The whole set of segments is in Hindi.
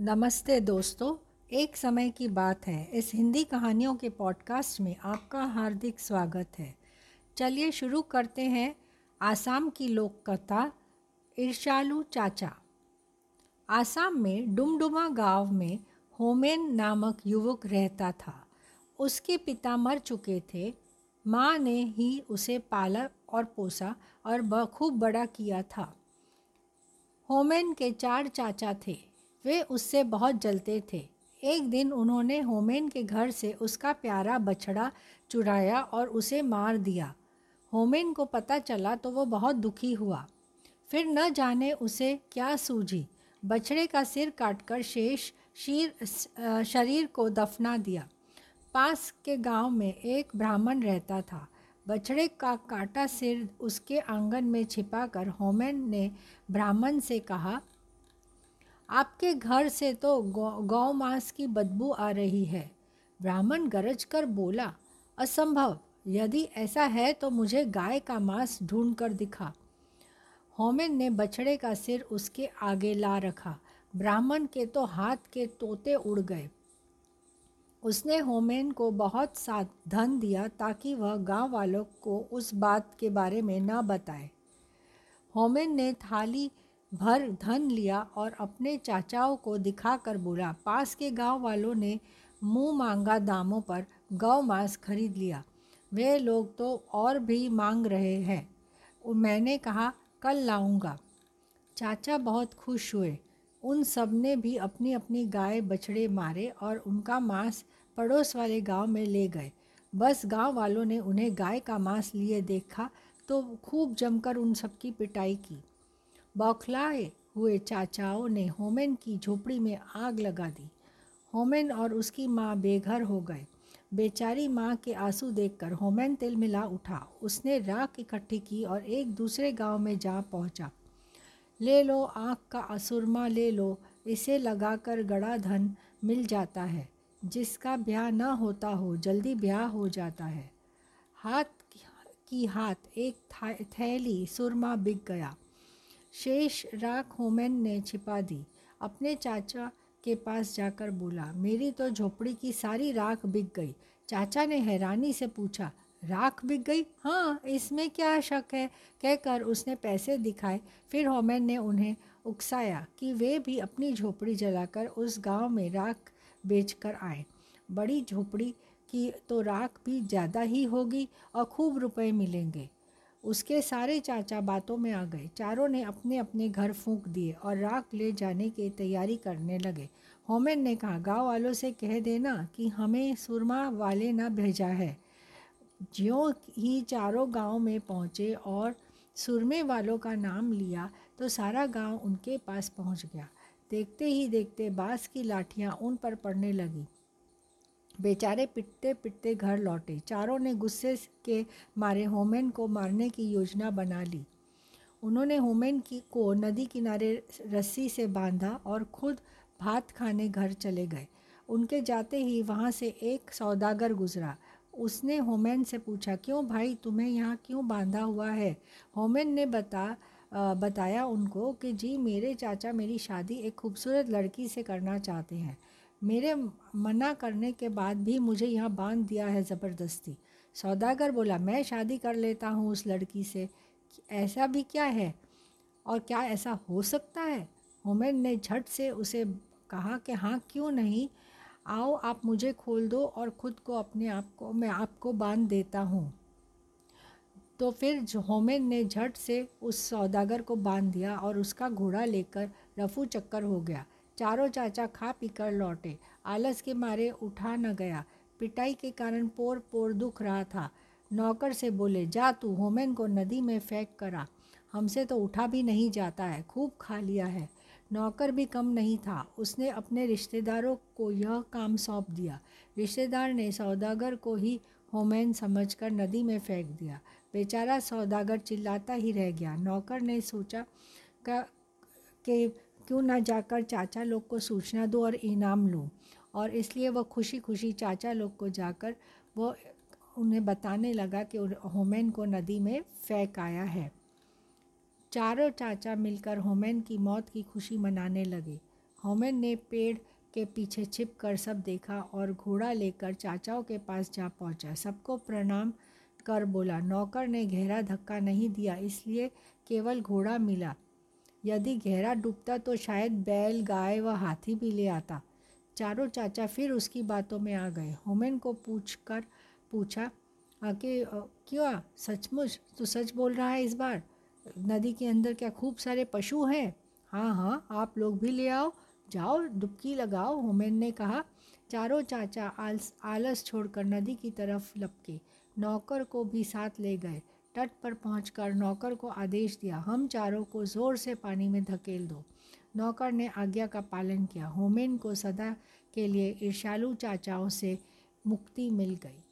नमस्ते दोस्तों, एक समय की बात है। इस हिंदी कहानियों के पॉडकास्ट में आपका हार्दिक स्वागत है। चलिए शुरू करते हैं आसाम की लोक कथा ईर्षालु चाचा। आसाम में डुमडुमा गाँव में होमेन नामक युवक रहता था। उसके पिता मर चुके थे। माँ ने ही उसे पाला और पोसा और खूब बड़ा किया था। होमेन के चार चाचा थे। वे उससे बहुत जलते थे। एक दिन उन्होंने होमेन के घर से उसका प्यारा बछड़ा चुराया और उसे मार दिया। होमेन को पता चला तो वो बहुत दुखी हुआ। फिर न जाने उसे क्या सूझी। बछड़े का सिर काटकर शेष शीर, शरीर को दफना दिया। पास के गाँव में एक ब्राह्मण रहता था। बछड़े का काटा सिर उसके आँगन में छिपाकर होमेन ने ब्राह्मण से कहा आपके घर से तो गौ गौ मांस की बदबू आ रही है। ब्राह्मण गरज कर बोला, असंभव, यदि ऐसा है तो मुझे गाय का मांस ढूंढ कर दिखा। होमेन ने बछड़े का सिर उसके आगे ला रखा। ब्राह्मण के तो हाथ के तोते उड़ गए। उसने होमेन को बहुत सा धन दिया ताकि वह गाँव वालों को उस बात के बारे में न बताए। होमेन ने थाली भर धन लिया और अपने चाचाओं को दिखाकर बोला, पास के गाँव वालों ने मुँह मांगा दामों पर गौ मांस खरीद लिया। वे लोग तो और भी मांग रहे हैं। मैंने कहा, कल लाऊँगा। चाचा बहुत खुश हुए। उन सबने भी अपनी अपनी गाय बछड़े मारे और उनका मांस पड़ोस वाले गाँव में ले गए। बस गाँव वालों ने उन्हें गाय का मांस लिए देखा तो खूब जमकर उन सबकी पिटाई की। बौखलाए हुए चाचाओं ने होमेन की झोपड़ी में आग लगा दी। होमेन और उसकी माँ बेघर हो गए। बेचारी माँ के आँसू देखकर होमेन तिल मिला उठा। उसने राख इकट्ठी की और एक दूसरे गाँव में जा पहुँचा। ले लो, आँख का असुरमा ले लो। इसे लगाकर गड़ा धन मिल जाता है। जिसका ब्याह न होता हो, जल्दी ब्याह हो जाता है। हाथ की हाथ, एक थैली, सुरमा बिक गया। शेष राख होमेन ने छिपा दी। अपने चाचा के पास जाकर बोला, मेरी तो झोपड़ी की सारी राख बिक गई। चाचा ने हैरानी से पूछा, राख बिक गई? हाँ इसमें क्या शक है? कहकर उसने पैसे दिखाए। फिर होमेन ने उन्हें उकसाया कि वे भी अपनी झोपड़ी जलाकर उस गाँव में राख बेचकर आए। बड़ी झोपड़ी की तो राख भी ज़्यादा ही होगी और खूब रुपए मिलेंगे। उसके सारे चाचा बातों में आ गए। चारों ने अपने अपने घर फूंक दिए और राख ले जाने की तैयारी करने लगे। होमेन ने कहा, गाँव वालों से कह देना कि हमें सुरमा वाले न भेजा है। ज्यों ही चारों गाँव में पहुँचे और सुरमे वालों का नाम लिया तो सारा गाँव उनके पास पहुँच गया। देखते ही देखते बाँस की लाठियाँ उन पर पड़ने लगी। बेचारे पिटते पिटते घर लौटे। चारों ने गुस्से के मारे होमेन को मारने की योजना बना ली। उन्होंने होमेन की को नदी किनारे रस्सी से बांधा और खुद भात खाने घर चले गए। उनके जाते ही वहाँ से एक सौदागर गुजरा। उसने होमेन से पूछा क्यों भाई तुम्हें यहाँ क्यों बांधा हुआ है? होमेन ने बता आ, बताया उनको कि जी मेरे चाचा मेरी शादी एक खूबसूरत लड़की से करना चाहते हैं। मेरे मना करने के बाद भी मुझे यहाँ बाँध दिया है ज़बरदस्ती। सौदागर बोला, मैं शादी कर लेता हूँ उस लड़की से। ऐसा भी क्या है? और क्या ऐसा हो सकता है? होमेन ने झट से उसे कहा कि हाँ क्यों नहीं? आओ, आप मुझे खोल दो और ख़ुद को अपने आप को, मैं आपको बाँध देता हूँ। तो फिर होमेन ने झट से उस सौदागर को बाँध दिया और उसका घोड़ा लेकर रफू चक्कर हो गया। चारों चाचा खा पी कर लौटे। आलस के मारे उठा न गया। पिटाई के कारण पोर पोर दुख रहा था। नौकर से बोले, जा तू, होमेन को नदी में फेंक करा। हमसे तो उठा भी नहीं जाता है, खूब खा लिया है। नौकर भी कम नहीं था। उसने अपने रिश्तेदारों को यह काम सौंप दिया। रिश्तेदार ने सौदागर को ही होमैन समझकर नदी में फेंक दिया। बेचारा सौदागर चिल्लाता ही रह गया। नौकर ने सोचा कि क्यों ना जाकर चाचा लोग को सूचना दो और इनाम लूँ? और इसलिए वह खुशी खुशी चाचा लोग को जाकर वो उन्हें बताने लगा कि होमेन को नदी में फेंक आया है। चारों चाचा मिलकर होमेन की मौत की खुशी मनाने लगे। होमेन ने पेड़ के पीछे छिप कर सब देखा और घोड़ा लेकर चाचाओं के पास जा पहुँचा। सबको प्रणाम कर बोला। नौकर ने गहरा धक्का नहीं दिया, इसलिए केवल घोड़ा मिला। यदि गहरा डूबता तो शायद बैल, गाय व हाथी भी ले आता। चारों चाचा फिर उसकी बातों में आ गए। होमेन को पूछ कर पूछा आके क्यों सचमुच? तू सच बोल रहा है इस बार? नदी के अंदर क्या खूब सारे पशु हैं? हाँ हाँ आप लोग भी ले आओ। जाओ, डुबकी लगाओ, होमेन ने कहा। चारों चाचा आलस आलस छोड़कर नदी की तरफ़ लपके। नौकर को भी साथ ले गए। तट पर पहुंचकर नौकर को आदेश दिया, हम चारों को ज़ोर से पानी में धकेल दो। नौकर ने आज्ञा का पालन किया। होमेन को सदा के लिए ईर्षालु चाचाओं से मुक्ति मिल गई।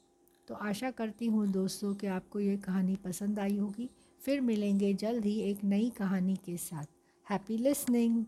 तो आशा करती हूँ दोस्तों कि आपको ये कहानी पसंद आई होगी। फिर मिलेंगे जल्द ही एक नई कहानी के साथ। Happy listening